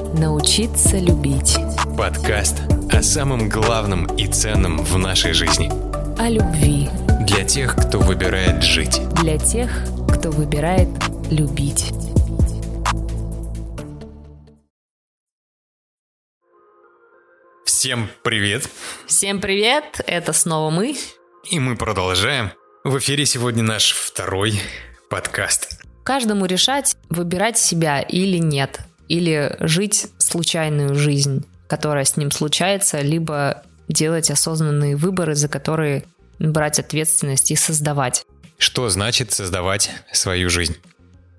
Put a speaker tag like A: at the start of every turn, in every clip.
A: Научиться любить.
B: Подкаст о самом главном и ценном в нашей жизни.
A: О любви.
B: Для тех, кто выбирает жить.
A: Для тех, кто выбирает любить.
B: Всем привет!
A: Всем привет! Это снова мы.
B: И мы продолжаем. В эфире сегодня наш второй подкаст.
A: Каждому решать, выбирать себя или нет. Или жить случайную жизнь, которая с ним случается, либо делать осознанные выборы, за которые брать ответственность и создавать.
B: Что значит создавать свою жизнь?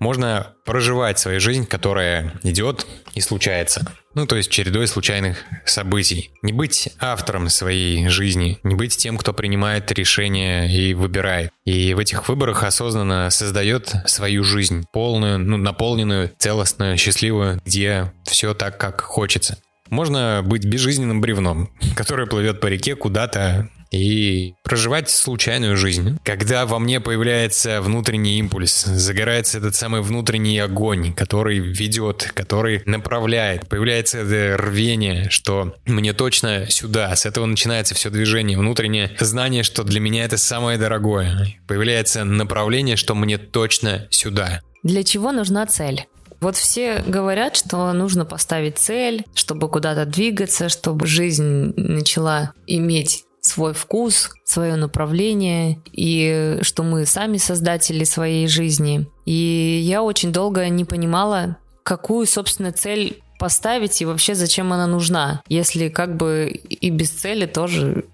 B: Можно проживать свою жизнь, которая идет и случается. Ну, то есть чередой случайных событий. Не быть автором своей жизни, не быть тем, кто принимает решения и выбирает. И в этих выборах осознанно создает свою жизнь, полную, ну, наполненную, целостную, счастливую, где все так, как хочется. Можно быть безжизненным бревном, которое плывет по реке куда-то и проживать случайную жизнь. Когда во мне появляется внутренний импульс, загорается этот самый внутренний огонь, который ведет, который направляет, появляется это рвение, что мне точно сюда, с этого начинается все движение, внутреннее знание, что для меня это самое дорогое. Появляется направление, что мне точно сюда.
A: Для чего нужна цель? Вот все говорят, что нужно поставить цель, чтобы куда-то двигаться, чтобы жизнь начала иметь свой вкус, свое направление, и что мы сами создатели своей жизни. И я очень долго не понимала, какую, собственно, цель поставить и вообще зачем она нужна, если как бы и без цели тоже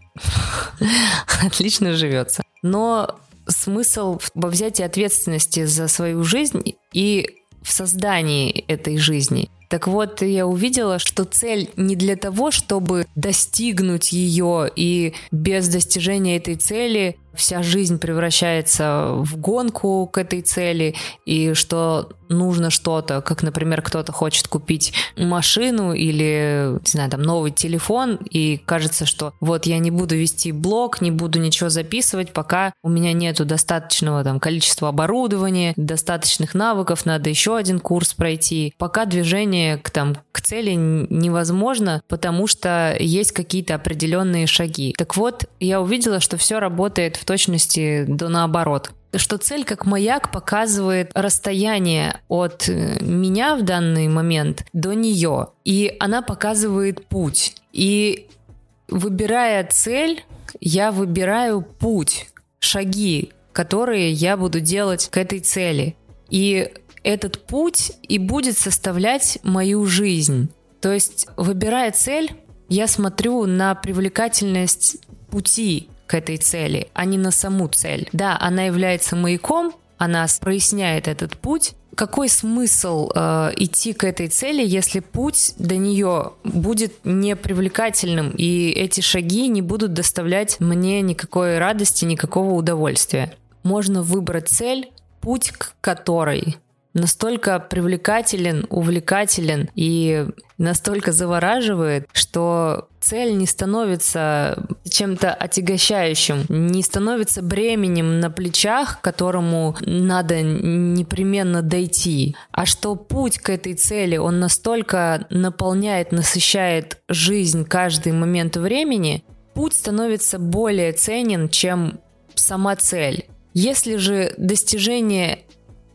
A: отлично живется. Но смысл во взятии ответственности за свою жизнь и в создании этой жизни. Так вот, я увидела, что цель не для того, чтобы достигнуть ее, и без достижения этой цели вся жизнь превращается в гонку к этой цели, и что нужно что-то, как, например, кто-то хочет купить машину или, не знаю, там, новый телефон, и кажется, что вот я не буду вести блог, не буду ничего записывать, пока у меня нету достаточного там количества оборудования, достаточных навыков, надо еще один курс пройти, пока движение к, там, к цели невозможно, потому что есть какие-то определенные шаги. Так вот, я увидела, что все работает в точности до наоборот что цель как маяк показывает расстояние от э, меня в данный момент до нее, и она показывает путь. И выбирая цель, я выбираю путь, шаги, которые я буду делать к этой цели. И этот путь и будет составлять мою жизнь. То есть, выбирая цель, я смотрю на привлекательность пути, к этой цели, а не на саму цель. Да, она является маяком, она проясняет этот путь. Какой смысл э, идти к этой цели, если путь до нее будет непривлекательным, и эти шаги не будут доставлять мне никакой радости, никакого удовольствия? Можно выбрать цель, путь к которой настолько привлекателен, увлекателен и настолько завораживает, что цель не становится чем-то отягощающим, не становится бременем на плечах, к которому надо непременно дойти, а что путь к этой цели, он настолько наполняет, насыщает жизнь каждый момент времени, путь становится более ценен, чем сама цель. Если же достижение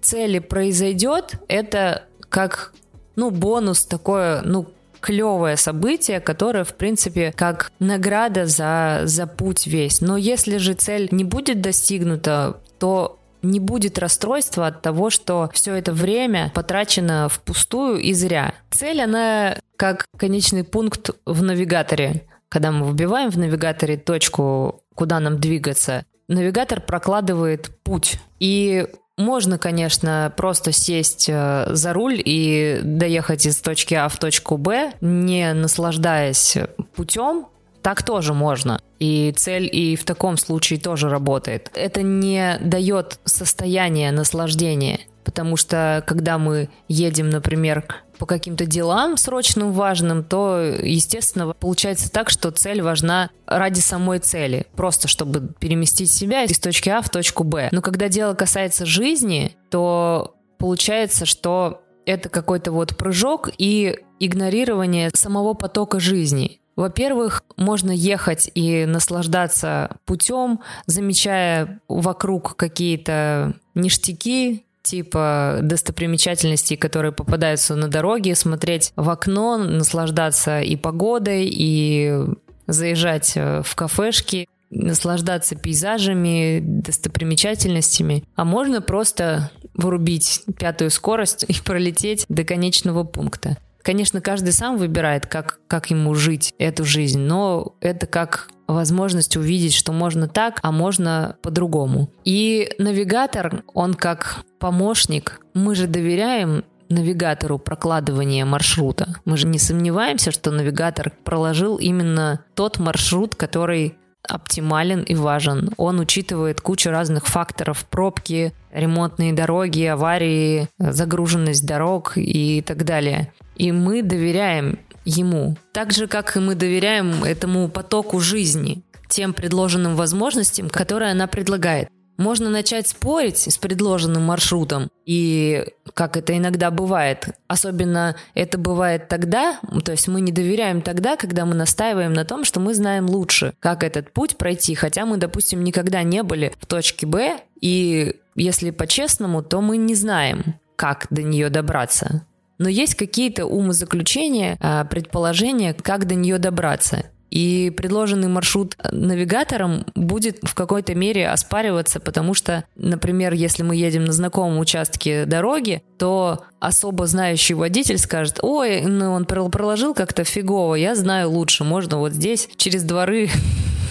A: цели произойдет, это как, ну, бонус такое, ну, клевое событие, которое, в принципе, как награда за, за путь весь. Но если же цель не будет достигнута, то не будет расстройства от того, что все это время потрачено впустую и зря. Цель, она как конечный пункт в навигаторе. Когда мы вбиваем в навигаторе точку, куда нам двигаться, навигатор прокладывает путь. И можно, конечно, просто сесть э, за руль и доехать из точки А в точку Б, не наслаждаясь путем, так тоже можно. И цель и в таком случае тоже работает. Это не дает состояние наслаждения. Потому что когда мы едем, например, по каким-то делам срочным, важным, то, естественно, получается так, что цель важна ради самой цели, просто чтобы переместить себя из точки А в точку Б. Но когда дело касается жизни, то получается, что это какой-то вот прыжок и игнорирование самого потока жизни. Во-первых, можно ехать и наслаждаться путем, замечая вокруг какие-то ништяки, типа достопримечательностей, которые попадаются на дороге, смотреть в окно, наслаждаться и погодой, и заезжать э, в кафешки, наслаждаться пейзажами, достопримечательностями. А можно просто вырубить пятую скорость и пролететь до конечного пункта. Конечно, каждый сам выбирает, как, как ему жить эту жизнь, но это как возможность увидеть, что можно так, а можно по-другому. И навигатор, он как помощник, мы же доверяем навигатору прокладывания маршрута. Мы же не сомневаемся, что навигатор проложил именно тот маршрут, который оптимален и важен. Он учитывает кучу разных факторов, пробки, ремонтные дороги, аварии, загруженность дорог и так далее. И мы доверяем ему. Так же, как и мы доверяем этому потоку жизни, тем предложенным возможностям, которые она предлагает. Можно начать спорить с предложенным маршрутом, и как это иногда бывает, особенно это бывает тогда, то есть мы не доверяем тогда, когда мы настаиваем на том, что мы знаем лучше, как этот путь пройти, хотя мы, допустим, никогда не были в точке Б, и если по-честному, то мы не знаем, как до нее добраться. Но есть какие-то умозаключения, а, предположения, как до нее добраться. И предложенный маршрут навигатором будет в какой-то мере оспариваться, потому что, например, если мы едем на знакомом участке дороги, то особо знающий водитель скажет, ой, ну он проложил как-то фигово, я знаю лучше, можно вот здесь через дворы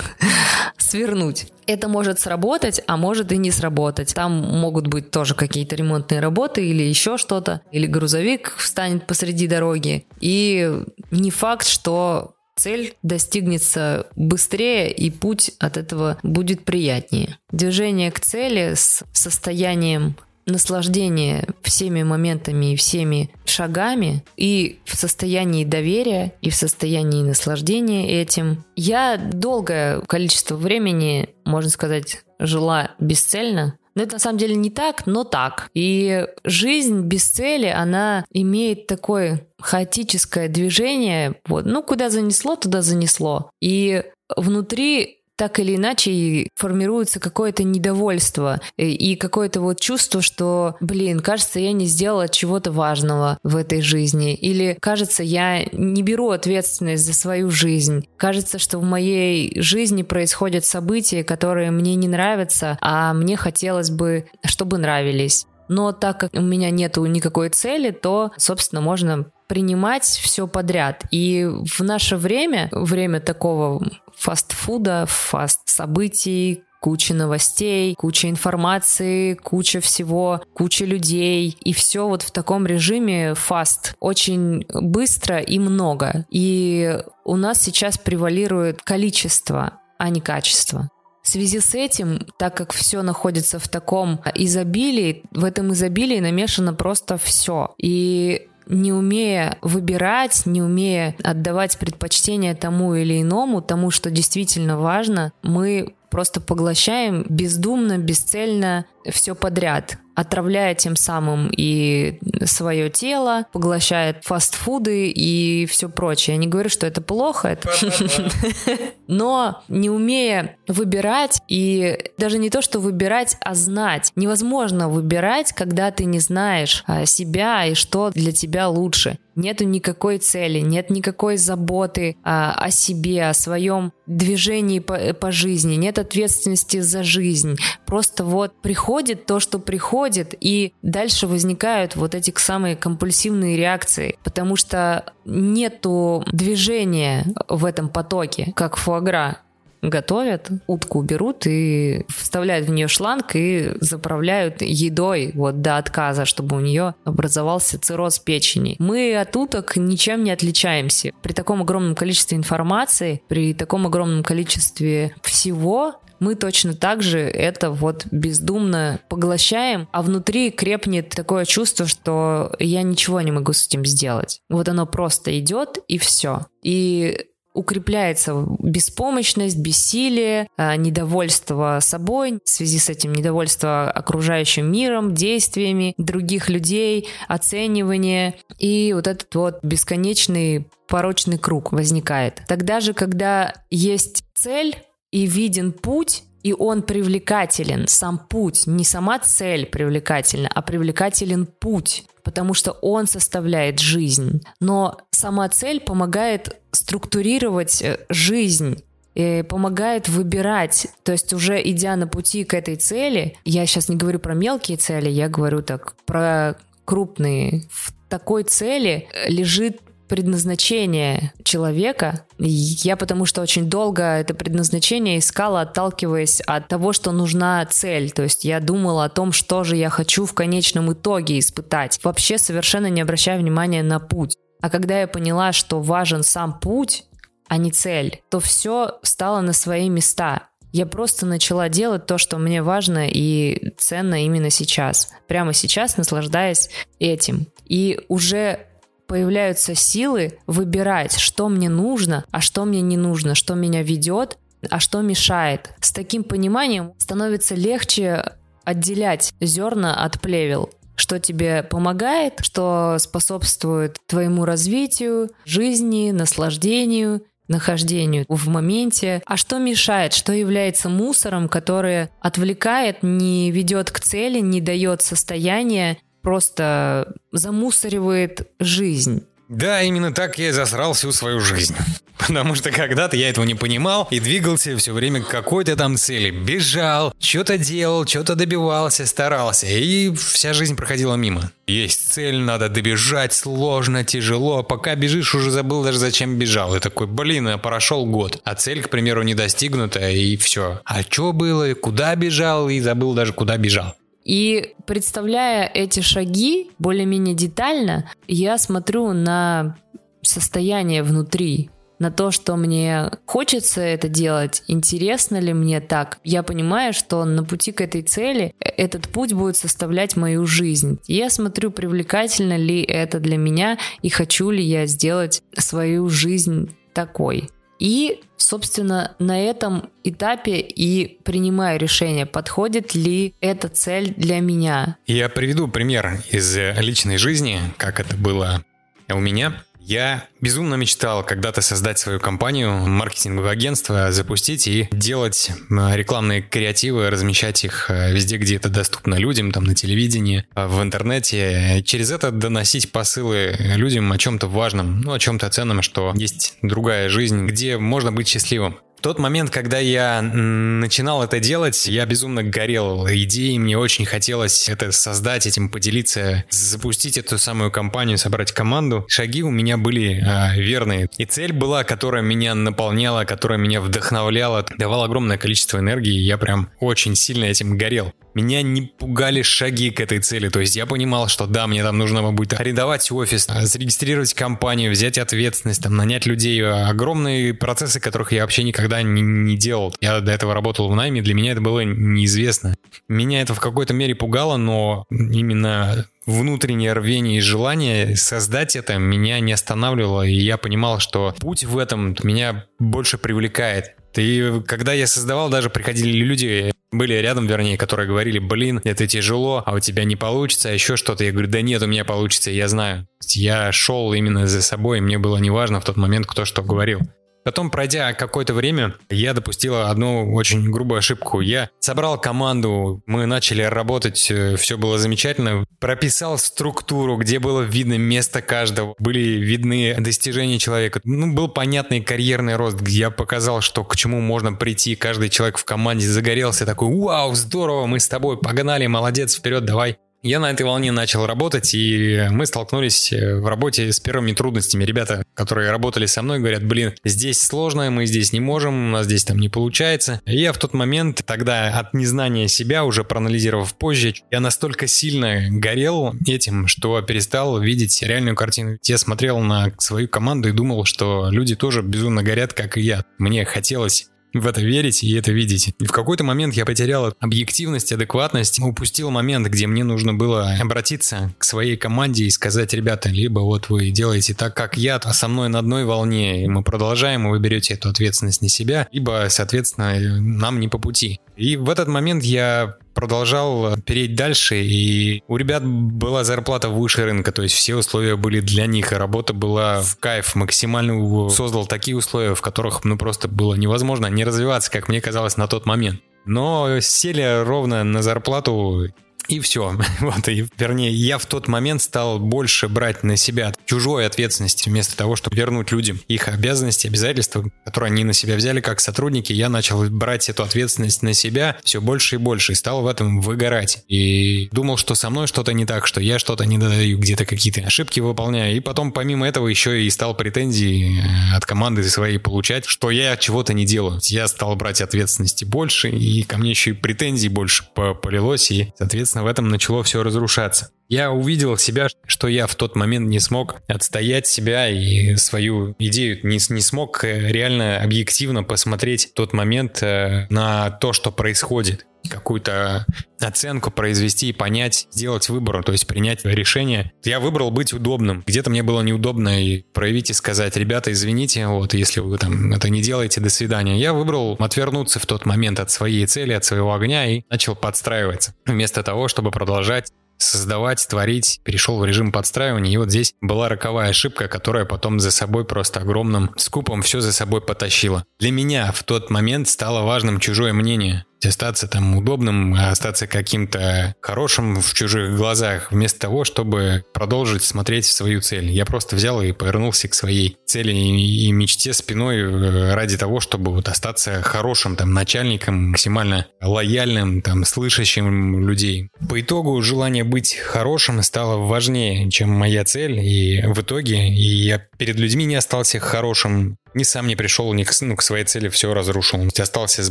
A: свернуть. Это может сработать, а может и не сработать. Там могут быть тоже какие-то ремонтные работы или еще что-то, или грузовик встанет посреди дороги. И не факт, что цель достигнется быстрее и путь от этого будет приятнее. Движение к цели с состоянием наслаждения всеми моментами и всеми шагами и в состоянии доверия, и в состоянии наслаждения этим. Я долгое количество времени, можно сказать, жила бесцельно, но это на самом деле не так, но так. И жизнь без цели, она имеет такое хаотическое движение. Вот, ну, куда занесло, туда занесло. И внутри так или иначе формируется какое-то недовольство и какое-то вот чувство, что, блин, кажется, я не сделала чего-то важного в этой жизни. Или, кажется, я не беру ответственность за свою жизнь. Кажется, что в моей жизни происходят события, которые мне не нравятся, а мне хотелось бы, чтобы нравились. Но так как у меня нету никакой цели, то, собственно, можно принимать все подряд. И в наше время, время такого фастфуда, фаст событий, куча новостей, куча информации, куча всего, куча людей. И все вот в таком режиме фаст. Очень быстро и много. И у нас сейчас превалирует количество, а не качество. В связи с этим, так как все находится в таком изобилии, в этом изобилии намешано просто все. И не умея выбирать, не умея отдавать предпочтение тому или иному, тому, что действительно важно, мы просто поглощаем бездумно, бесцельно все подряд отравляя тем самым и свое тело, поглощает фастфуды и все прочее. Я не говорю, что это плохо, это... но не умея выбирать и даже не то, что выбирать, а знать. Невозможно выбирать, когда ты не знаешь а, себя и что для тебя лучше нету никакой цели, нет никакой заботы а, о себе, о своем движении по, по жизни, нет ответственности за жизнь. Просто вот приходит то, что приходит, и дальше возникают вот эти самые компульсивные реакции, потому что нету движения в этом потоке, как фуагра готовят, утку берут и вставляют в нее шланг и заправляют едой вот до отказа, чтобы у нее образовался цирроз печени. Мы от уток ничем не отличаемся. При таком огромном количестве информации, при таком огромном количестве всего, мы точно так же это вот бездумно поглощаем, а внутри крепнет такое чувство, что я ничего не могу с этим сделать. Вот оно просто идет и все. И укрепляется беспомощность, бессилие, а, недовольство собой, в связи с этим недовольство окружающим миром, действиями других людей, оценивание. И вот этот вот бесконечный порочный круг возникает. Тогда же, когда есть цель и виден путь, и он привлекателен, сам путь, не сама цель привлекательна, а привлекателен путь, потому что он составляет жизнь. Но сама цель помогает структурировать э, жизнь, и помогает выбирать. То есть уже идя на пути к этой цели, я сейчас не говорю про мелкие цели, я говорю так про крупные. В такой цели лежит предназначение человека. Я потому что очень долго это предназначение искала, отталкиваясь от того, что нужна цель. То есть я думала о том, что же я хочу в конечном итоге испытать. Вообще совершенно не обращая внимания на путь. А когда я поняла, что важен сам путь, а не цель, то все стало на свои места. Я просто начала делать то, что мне важно и ценно именно сейчас. Прямо сейчас наслаждаясь этим. И уже появляются силы выбирать, что мне нужно, а что мне не нужно, что меня ведет, а что мешает. С таким пониманием становится легче отделять зерна от плевел что тебе помогает, что способствует твоему развитию, жизни, наслаждению, нахождению в моменте, а что мешает, что является мусором, который отвлекает, не ведет к цели, не дает состояния просто замусоривает жизнь.
B: Да, именно так я и засрал всю свою жизнь. Потому что когда-то я этого не понимал и двигался все время к какой-то там цели. Бежал, что-то делал, что-то добивался, старался. И вся жизнь проходила мимо. Есть цель, надо добежать, сложно, тяжело. Пока бежишь, уже забыл даже зачем бежал. И такой, блин, а прошел год. А цель, к примеру, не достигнута, и все. А что было, куда бежал, и забыл даже куда бежал.
A: И представляя эти шаги более-менее детально, я смотрю на состояние внутри, на то, что мне хочется это делать, интересно ли мне так. Я понимаю, что на пути к этой цели этот путь будет составлять мою жизнь. Я смотрю, привлекательно ли это для меня и хочу ли я сделать свою жизнь такой. И, собственно, на этом этапе и принимаю решение, подходит ли эта цель для меня.
B: Я приведу пример из личной жизни, как это было у меня. Я безумно мечтал когда-то создать свою компанию, маркетинговое агентство, запустить и делать рекламные креативы, размещать их э, везде, где это доступно людям, там на телевидении, э, в интернете. Через это доносить посылы людям о чем-то важном, ну, о чем-то ценном, что есть другая жизнь, где можно быть счастливым тот момент, когда я начинал это делать, я безумно горел идеей, мне очень хотелось это создать, этим поделиться, запустить эту самую компанию, собрать команду. Шаги у меня были э, верные. И цель была, которая меня наполняла, которая меня вдохновляла, давала огромное количество энергии, я прям очень сильно этим горел. Меня не пугали шаги к этой цели. То есть я понимал, что да, мне там нужно будет арендовать офис, зарегистрировать компанию, взять ответственность, там, нанять людей. Огромные процессы, которых я вообще никогда не, не делал. Я до этого работал в найме, для меня это было неизвестно. Меня это в какой-то мере пугало, но именно внутреннее рвение и желание создать это меня не останавливало, и я понимал, что путь в этом меня больше привлекает. И когда я создавал, даже приходили люди, были рядом, вернее, которые говорили, блин, это тяжело, а у тебя не получится, а еще что-то. Я говорю, да нет, у меня получится, я знаю. Я шел именно за собой, и мне было неважно в тот момент, кто что говорил. Потом, пройдя какое-то время, я допустила одну очень грубую ошибку. Я собрал команду, мы начали работать, э, все было замечательно. Прописал структуру, где было видно место каждого, были видны достижения человека. Ну, был понятный карьерный рост, где я показал, что к чему можно прийти. Каждый человек в команде загорелся такой, вау, здорово, мы с тобой, погнали, молодец, вперед, давай. Я на этой волне начал работать, и мы столкнулись э, в работе с первыми трудностями. Ребята, которые работали со мной, говорят, блин, здесь сложно, мы здесь не можем, у нас здесь там не получается. И я в тот момент, тогда от незнания себя, уже проанализировав позже, я настолько сильно горел этим, что перестал видеть реальную картину. Я смотрел на свою команду и думал, что люди тоже безумно горят, как и я. Мне хотелось в это верить и это видеть. И в какой-то момент я потерял объективность, адекватность, упустил момент, где мне нужно было обратиться к своей команде и сказать, ребята, либо вот вы делаете так, как я, а со мной на одной волне, и мы продолжаем, и вы берете эту ответственность на себя, либо, соответственно, нам не по пути. И в этот момент я продолжал переть дальше, и у ребят была зарплата выше рынка, то есть все условия были для них, и работа была в кайф, максимально создал такие условия, в которых ну просто было невозможно не развиваться, как мне казалось на тот момент. Но сели ровно на зарплату и все. Вот, и, вернее, я в тот момент стал больше брать на себя чужой ответственности, вместо того, чтобы вернуть людям их обязанности, обязательства, которые они на себя взяли как сотрудники, я начал брать эту ответственность на себя все больше и больше, и стал в этом выгорать. И думал, что со мной что-то не так, что я что-то не додаю, где-то какие-то ошибки выполняю. И потом, помимо этого, еще и стал претензии э, от команды своей получать, что я чего-то не делаю. Я стал брать ответственности больше, и ко мне еще и претензий больше полилось, и, соответственно, соответственно, в этом начало все разрушаться. Я увидел себя, что я в тот момент не смог отстоять себя и свою идею, не, не смог э, реально объективно посмотреть тот момент э, на то, что происходит какую-то оценку произвести и понять, сделать выбор, то есть принять решение. Я выбрал быть удобным. Где-то мне было неудобно и проявить и сказать, ребята, извините, вот если вы там это не делаете, до свидания. Я выбрал отвернуться в тот момент от своей цели, от своего огня и начал подстраиваться. Вместо того, чтобы продолжать создавать, творить, перешел в режим подстраивания. И вот здесь была роковая ошибка, которая потом за собой просто огромным скупом все за собой потащила. Для меня в тот момент стало важным чужое мнение остаться там удобным, а остаться каким-то хорошим в чужих глазах, вместо того, чтобы продолжить смотреть в свою цель. Я просто взял и повернулся к своей цели и мечте спиной э, ради того, чтобы вот остаться хорошим там начальником, максимально лояльным, там, слышащим людей. По итогу желание быть хорошим стало важнее, чем моя цель, и в итоге и я перед людьми не остался хорошим, ни сам не пришел, ни к, ну, к своей цели все разрушил. Остался с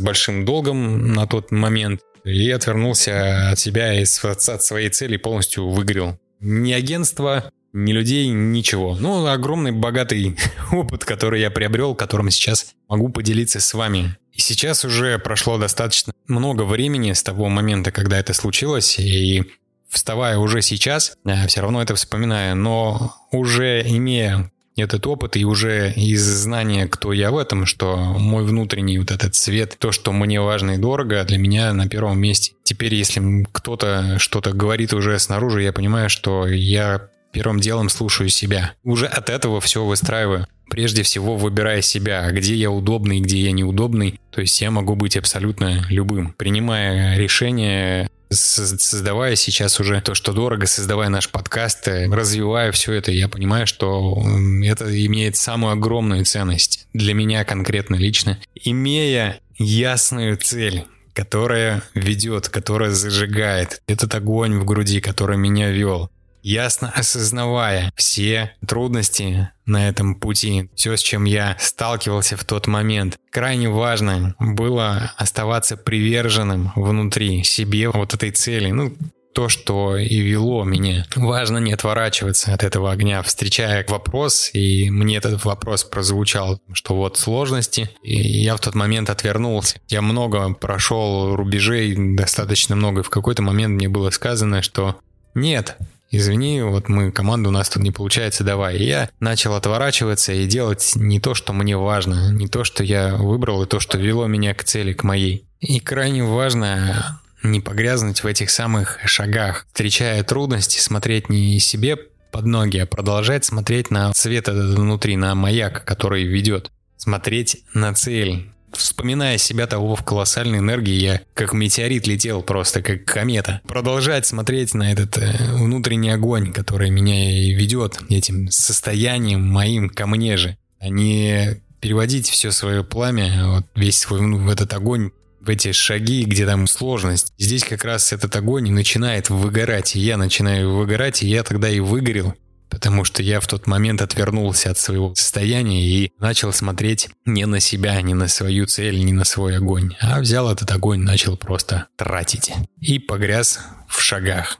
B: большим долгом на тот момент и отвернулся от себя и от своей цели полностью выгорел. Ни агентство, ни людей, ничего. Ну, огромный богатый опыт, который я приобрел, которым сейчас могу поделиться с вами. И сейчас уже прошло достаточно много времени с того момента, когда это случилось, и вставая уже сейчас, все равно это вспоминаю, но уже имея этот опыт и уже из знания, кто я в этом, что мой внутренний вот этот цвет, то, что мне важно и дорого, для меня на первом месте. Теперь, если кто-то что-то говорит уже снаружи, я понимаю, что я первым делом слушаю себя. Уже от этого все выстраиваю. Прежде всего выбирая себя, где я удобный, где я неудобный. То есть я могу быть абсолютно любым. Принимая решение создавая сейчас уже то, что дорого, создавая наш подкаст, э, развивая все это, я понимаю, что это имеет самую огромную ценность для меня конкретно лично. Имея ясную цель, которая ведет, которая зажигает этот огонь в груди, который меня вел ясно осознавая все трудности на этом пути, все, с чем я сталкивался в тот момент. Крайне важно было оставаться приверженным внутри себе вот этой цели. Ну, то, что и вело меня. Важно не отворачиваться от этого огня, встречая вопрос, и мне этот вопрос прозвучал, что вот сложности, и я в тот момент отвернулся. Я много прошел рубежей, достаточно много, и в какой-то момент мне было сказано, что нет, извини, вот мы, команда у нас тут не получается, давай. И я начал отворачиваться и делать не то, что мне важно, не то, что я выбрал, и то, что вело меня к цели, к моей. И крайне важно не погрязнуть в этих самых шагах, встречая трудности, смотреть не себе под ноги, а продолжать смотреть на свет внутри, на маяк, который ведет. Смотреть на цель, Вспоминая себя того в колоссальной энергии, я как метеорит летел просто, как комета. Продолжать смотреть на этот э, внутренний огонь, который меня и ведет этим состоянием моим ко мне же, а не переводить все свое пламя, вот весь свой ну, в этот огонь в эти шаги, где там сложность. Здесь как раз этот огонь начинает выгорать, и я начинаю выгорать, и я тогда и выгорел потому что я в тот момент отвернулся от своего состояния и начал смотреть не на себя, не на свою цель, не на свой огонь, а взял этот огонь, начал просто тратить и погряз в шагах.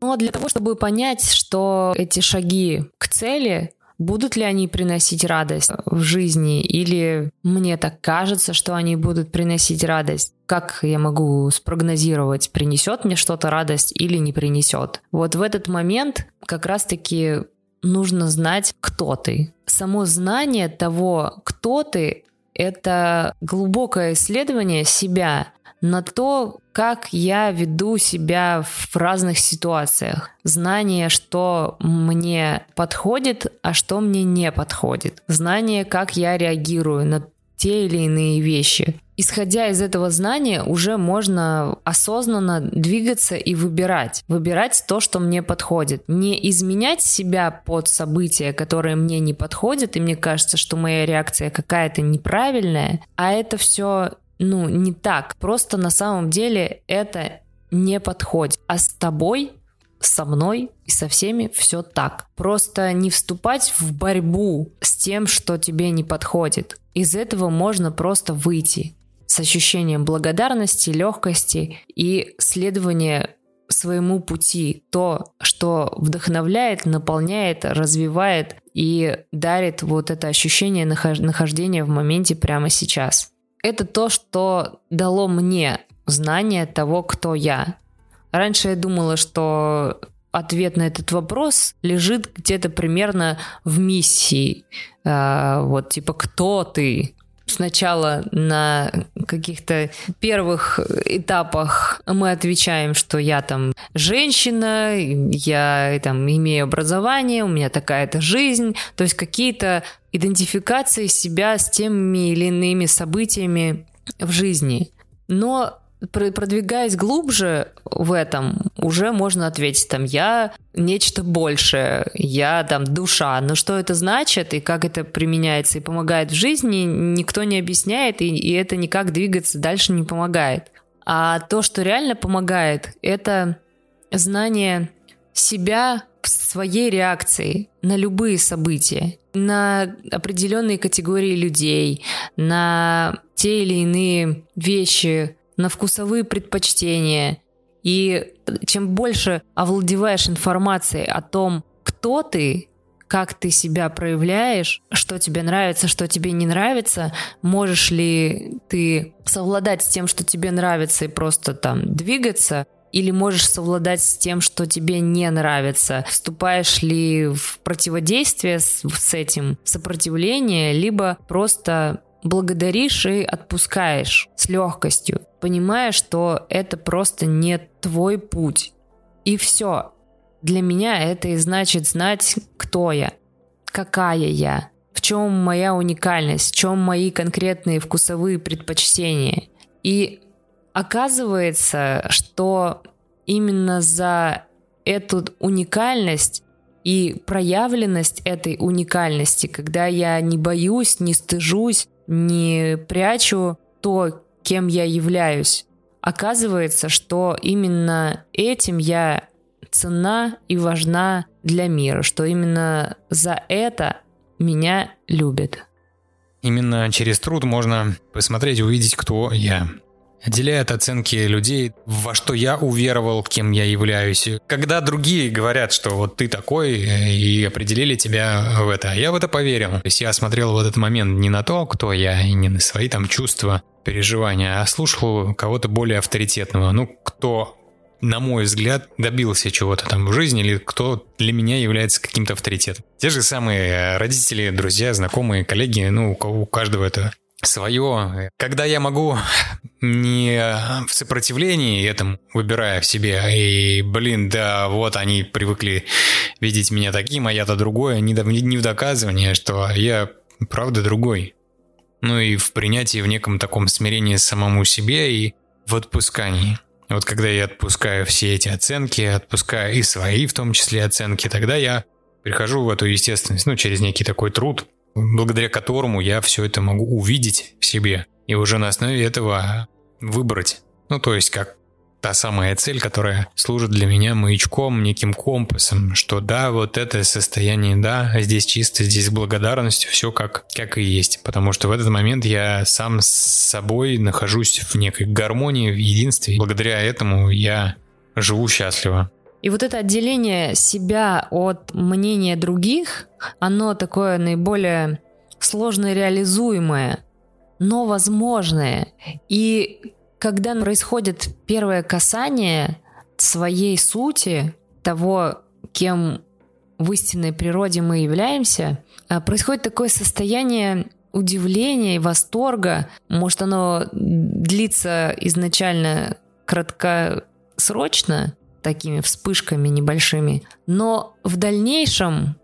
A: Ну а для того, чтобы понять, что эти шаги к цели Будут ли они приносить радость в жизни или мне так кажется, что они будут приносить радость? Как я могу спрогнозировать, принесет мне что-то радость или не принесет? Вот в этот момент как раз-таки нужно знать, кто ты. Само знание того, кто ты, это глубокое исследование себя на то, как я веду себя в разных ситуациях. Знание, что мне подходит, а что мне не подходит. Знание, как я реагирую на те или иные вещи. Исходя из этого знания, уже можно осознанно двигаться и выбирать. Выбирать то, что мне подходит. Не изменять себя под события, которые мне не подходят, и мне кажется, что моя реакция какая-то неправильная, а это все ну, не так. Просто на самом деле это не подходит. А с тобой, со мной и со всеми все так. Просто не вступать в борьбу с тем, что тебе не подходит. Из этого можно просто выйти с ощущением благодарности, легкости и следования своему пути, то, что вдохновляет, наполняет, развивает и дарит вот это ощущение нахождения в моменте прямо сейчас это то, что дало мне знание того, кто я. Раньше я думала, что ответ на этот вопрос лежит где-то примерно в миссии. А, вот, типа, кто ты? Сначала на каких-то первых этапах мы отвечаем, что я там женщина, я там имею образование, у меня такая-то жизнь, то есть какие-то идентификации себя с теми или иными событиями в жизни. Но продвигаясь глубже в этом, уже можно ответить там, я нечто большее, я там душа. Но что это значит и как это применяется и помогает в жизни, никто не объясняет, и, и это никак двигаться дальше не помогает. А то, что реально помогает, это знание себя в своей реакции на любые события, на определенные категории людей, на те или иные вещи, на вкусовые предпочтения. И чем больше овладеваешь информацией о том, кто ты, как ты себя проявляешь, что тебе нравится, что тебе не нравится, можешь ли ты совладать с тем, что тебе нравится и просто там двигаться, или можешь совладать с тем, что тебе не нравится? Вступаешь ли в противодействие с, с этим, сопротивление, либо просто благодаришь и отпускаешь с легкостью, понимая, что это просто не твой путь. И все. Для меня это и значит знать, кто я, какая я, в чем моя уникальность, в чем мои конкретные вкусовые предпочтения. И оказывается, что именно за эту уникальность и проявленность этой уникальности, когда я не боюсь, не стыжусь, не прячу то, кем я являюсь. Оказывается, что именно этим я цена и важна для мира, что именно за это меня любят.
B: Именно через труд можно посмотреть увидеть, кто я отделяет оценки людей, во что я уверовал, кем я являюсь. Когда другие говорят, что вот ты такой, и определили тебя в это, а я в это поверил. То есть я смотрел в этот момент не на то, кто я, и не на свои там чувства, переживания, а слушал кого-то более авторитетного. Ну, кто на мой взгляд, добился чего-то там в жизни, или кто для меня является каким-то авторитетом. Те же самые родители, друзья, знакомые, коллеги, ну, у, кого, у каждого это свое, когда я могу не в сопротивлении этому, выбирая в себе, и, блин, да, вот они привыкли видеть меня таким, а я-то другое, не, не в доказывание, что я правда другой. Ну и в принятии, в неком таком смирении самому себе и в отпускании. Вот когда я отпускаю все эти оценки, отпускаю и свои в том числе оценки, тогда я прихожу в эту естественность, ну, через некий такой труд, благодаря которому я все это могу увидеть в себе и уже на основе этого выбрать. Ну, то есть как та самая цель, которая служит для меня маячком, неким компасом, что да, вот это состояние, да, здесь чисто, здесь благодарность, все как, как и есть. Потому что в этот момент я сам с собой нахожусь в некой гармонии, в единстве. Благодаря этому я живу счастливо.
A: И вот это отделение себя от мнения других, оно такое наиболее сложно реализуемое, но возможное. И когда происходит первое касание своей сути, того, кем в истинной природе мы являемся, а, происходит такое состояние удивления и восторга. Может, оно длится изначально краткосрочно, такими вспышками небольшими, но в дальнейшем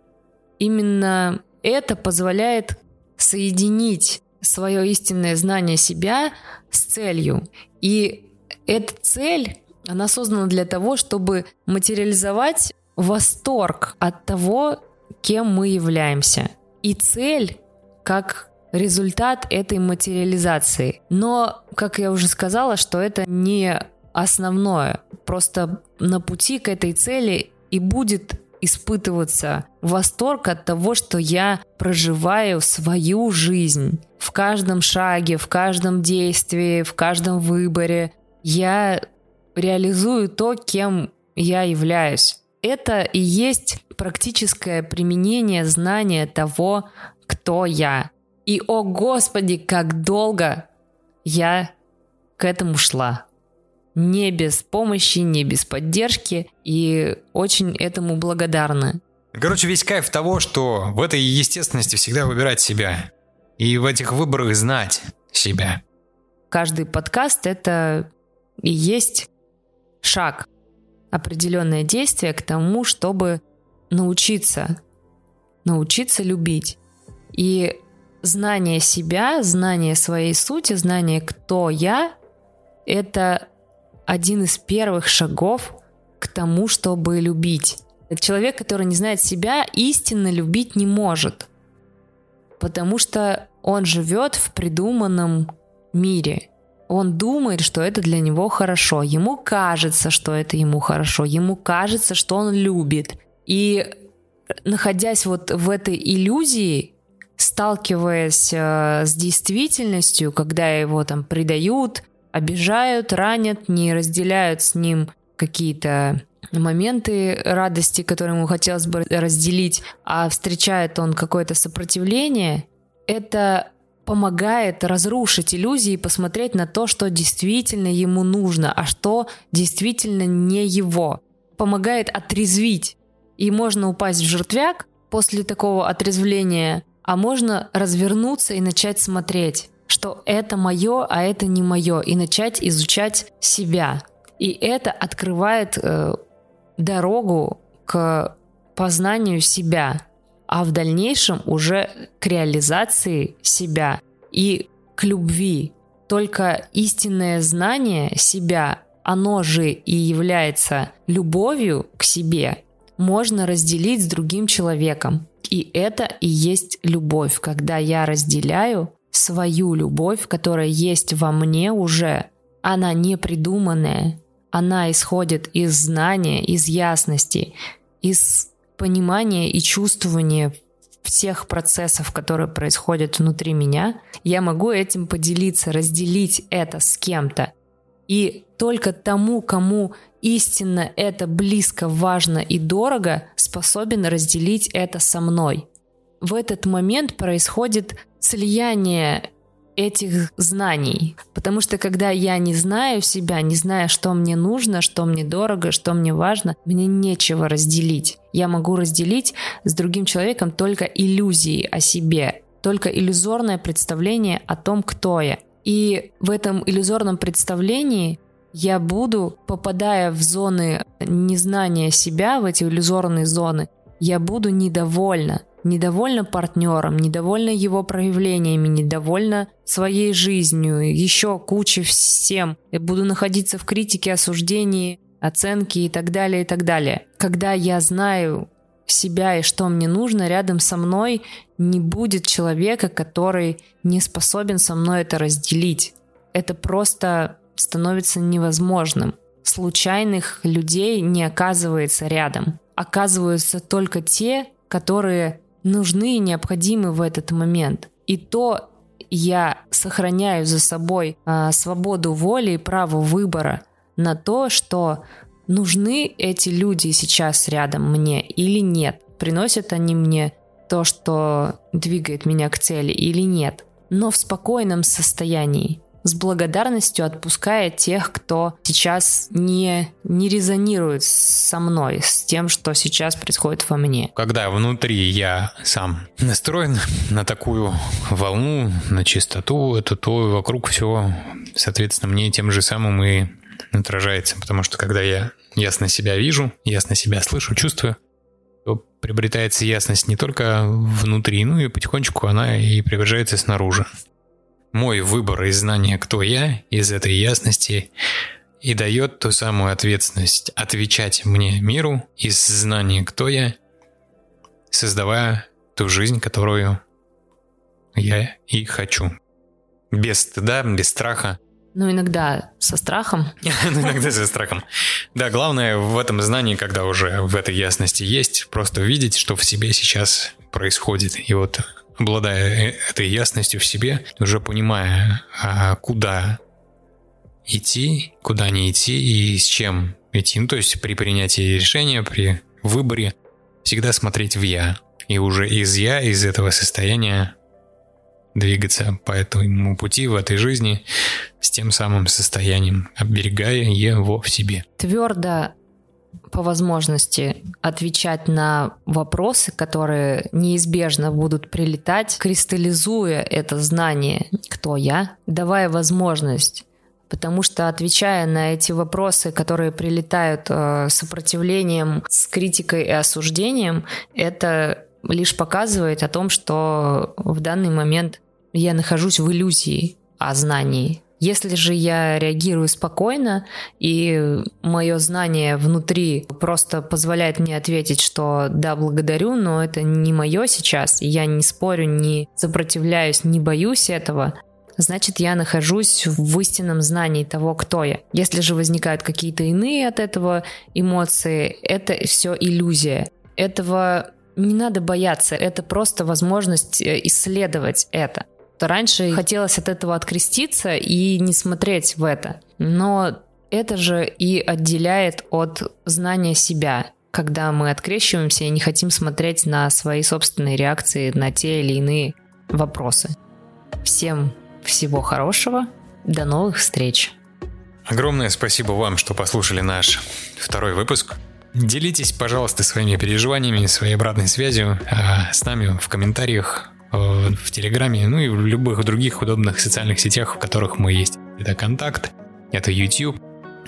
A: именно это позволяет соединить свое истинное знание себя с целью. И эта цель, она создана для того, чтобы материализовать восторг от того, кем мы являемся. И цель как результат этой материализации. Но, как я уже сказала, что это не основное. Просто на пути к этой цели и будет испытываться восторг от того, что я проживаю свою жизнь. В каждом шаге, в каждом действии, в каждом выборе я реализую то, кем я являюсь. Это и есть практическое применение знания того, кто я. И, о Господи, как долго я к этому шла не без помощи, не без поддержки, и очень этому благодарна.
B: Короче, весь кайф того, что в этой естественности всегда выбирать себя. И в этих выборах знать себя.
A: Каждый подкаст — это и есть шаг, определенное действие к тому, чтобы научиться, научиться любить. И знание себя, знание своей сути, знание, кто я, это один из первых шагов к тому, чтобы любить. Человек, который не знает себя, истинно любить не может, потому что он живет в придуманном мире. Он думает, что это для него хорошо. Ему кажется, что это ему хорошо. Ему кажется, что он любит. И находясь вот в этой иллюзии, сталкиваясь э, с действительностью, когда его там предают, обижают, ранят, не разделяют с ним какие-то моменты радости, которые ему хотелось бы разделить, а встречает он какое-то сопротивление, это помогает разрушить иллюзии и посмотреть на то, что действительно ему нужно, а что действительно не его. Помогает отрезвить. И можно упасть в жертвяк после такого отрезвления, а можно развернуться и начать смотреть что это мое, а это не мое, и начать изучать себя. И это открывает э, дорогу к познанию себя, а в дальнейшем уже к реализации себя и к любви. Только истинное знание себя, оно же и является любовью к себе, можно разделить с другим человеком. И это и есть любовь, когда я разделяю свою любовь, которая есть во мне уже. Она не придуманная, она исходит из знания, из ясности, из понимания и чувствования всех процессов, которые происходят внутри меня, я могу этим поделиться, разделить это с кем-то. И только тому, кому истинно это близко, важно и дорого, способен разделить это со мной. В этот момент происходит слияние этих знаний. Потому что когда я не знаю себя, не знаю, что мне нужно, что мне дорого, что мне важно, мне нечего разделить. Я могу разделить с другим человеком только иллюзии о себе, только иллюзорное представление о том, кто я. И в этом иллюзорном представлении я буду, попадая в зоны незнания себя, в эти иллюзорные зоны, я буду недовольна недовольна партнером, недовольна его проявлениями, недовольна своей жизнью, еще куча всем. Я буду находиться в критике, осуждении, оценке и так далее, и так далее. Когда я знаю себя и что мне нужно, рядом со мной не будет человека, который не способен со мной это разделить. Это просто становится невозможным. Случайных людей не оказывается рядом. Оказываются только те, которые нужны и необходимы в этот момент. И то я сохраняю за собой а, свободу воли и право выбора на то, что нужны эти люди сейчас рядом мне или нет. Приносят они мне то, что двигает меня к цели или нет. Но в спокойном состоянии с благодарностью отпуская тех, кто сейчас не, не резонирует со мной, с тем, что сейчас происходит во мне.
B: Когда внутри я сам настроен на такую волну, на чистоту, это то вокруг все, соответственно, мне тем же самым и отражается. Потому что когда я ясно себя вижу, ясно себя слышу, чувствую, то приобретается ясность не только внутри, ну и потихонечку она и приближается снаружи мой выбор и знание, кто я, из этой ясности и дает ту самую ответственность отвечать мне миру из знания, кто я, создавая ту жизнь, которую я и хочу. Без стыда, без страха.
A: Ну, иногда со страхом.
B: Ну, иногда со страхом. Да, главное в этом знании, когда уже в этой ясности есть, просто видеть, что в себе сейчас происходит. И вот обладая э, этой ясностью в себе, уже понимая, а куда идти, куда не идти и с чем идти. Ну, то есть при принятии решения, при выборе всегда смотреть в «я». И уже из «я», из этого состояния двигаться по этому пути в этой жизни с тем самым состоянием, оберегая его в себе.
A: Твердо по возможности отвечать на вопросы, которые неизбежно будут прилетать, кристаллизуя это знание, кто я, давая возможность потому что отвечая на эти вопросы, которые прилетают э, сопротивлением, с критикой и осуждением, это лишь показывает о том, что в данный момент я нахожусь в иллюзии о знании, если же я реагирую спокойно, и мое знание внутри просто позволяет мне ответить, что да, благодарю, но это не мое сейчас, и я не спорю, не сопротивляюсь, не боюсь этого, значит, я нахожусь в истинном знании того, кто я. Если же возникают какие-то иные от этого эмоции, это все иллюзия. Этого не надо бояться, это просто возможность э, исследовать это. Раньше хотелось от этого откреститься и не смотреть в это. Но это же и отделяет от знания себя, когда мы открещиваемся и не хотим смотреть на свои собственные реакции на те или иные вопросы. Всем всего хорошего, до новых встреч.
B: Огромное спасибо вам, что послушали наш второй выпуск. Делитесь, пожалуйста, своими переживаниями, своей обратной связью а с нами в комментариях в Телеграме, ну и в любых других удобных социальных сетях, в которых мы есть. Это Контакт, это YouTube,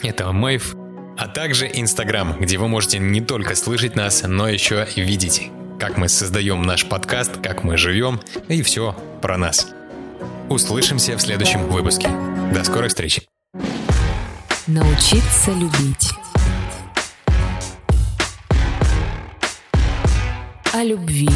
B: это Мэйв, а также Инстаграм, где вы можете не только слышать нас, но еще и видеть, как мы создаем наш подкаст, как мы живем и все про нас. Услышимся в следующем выпуске. До скорой встречи.
A: Научиться любить. О любви.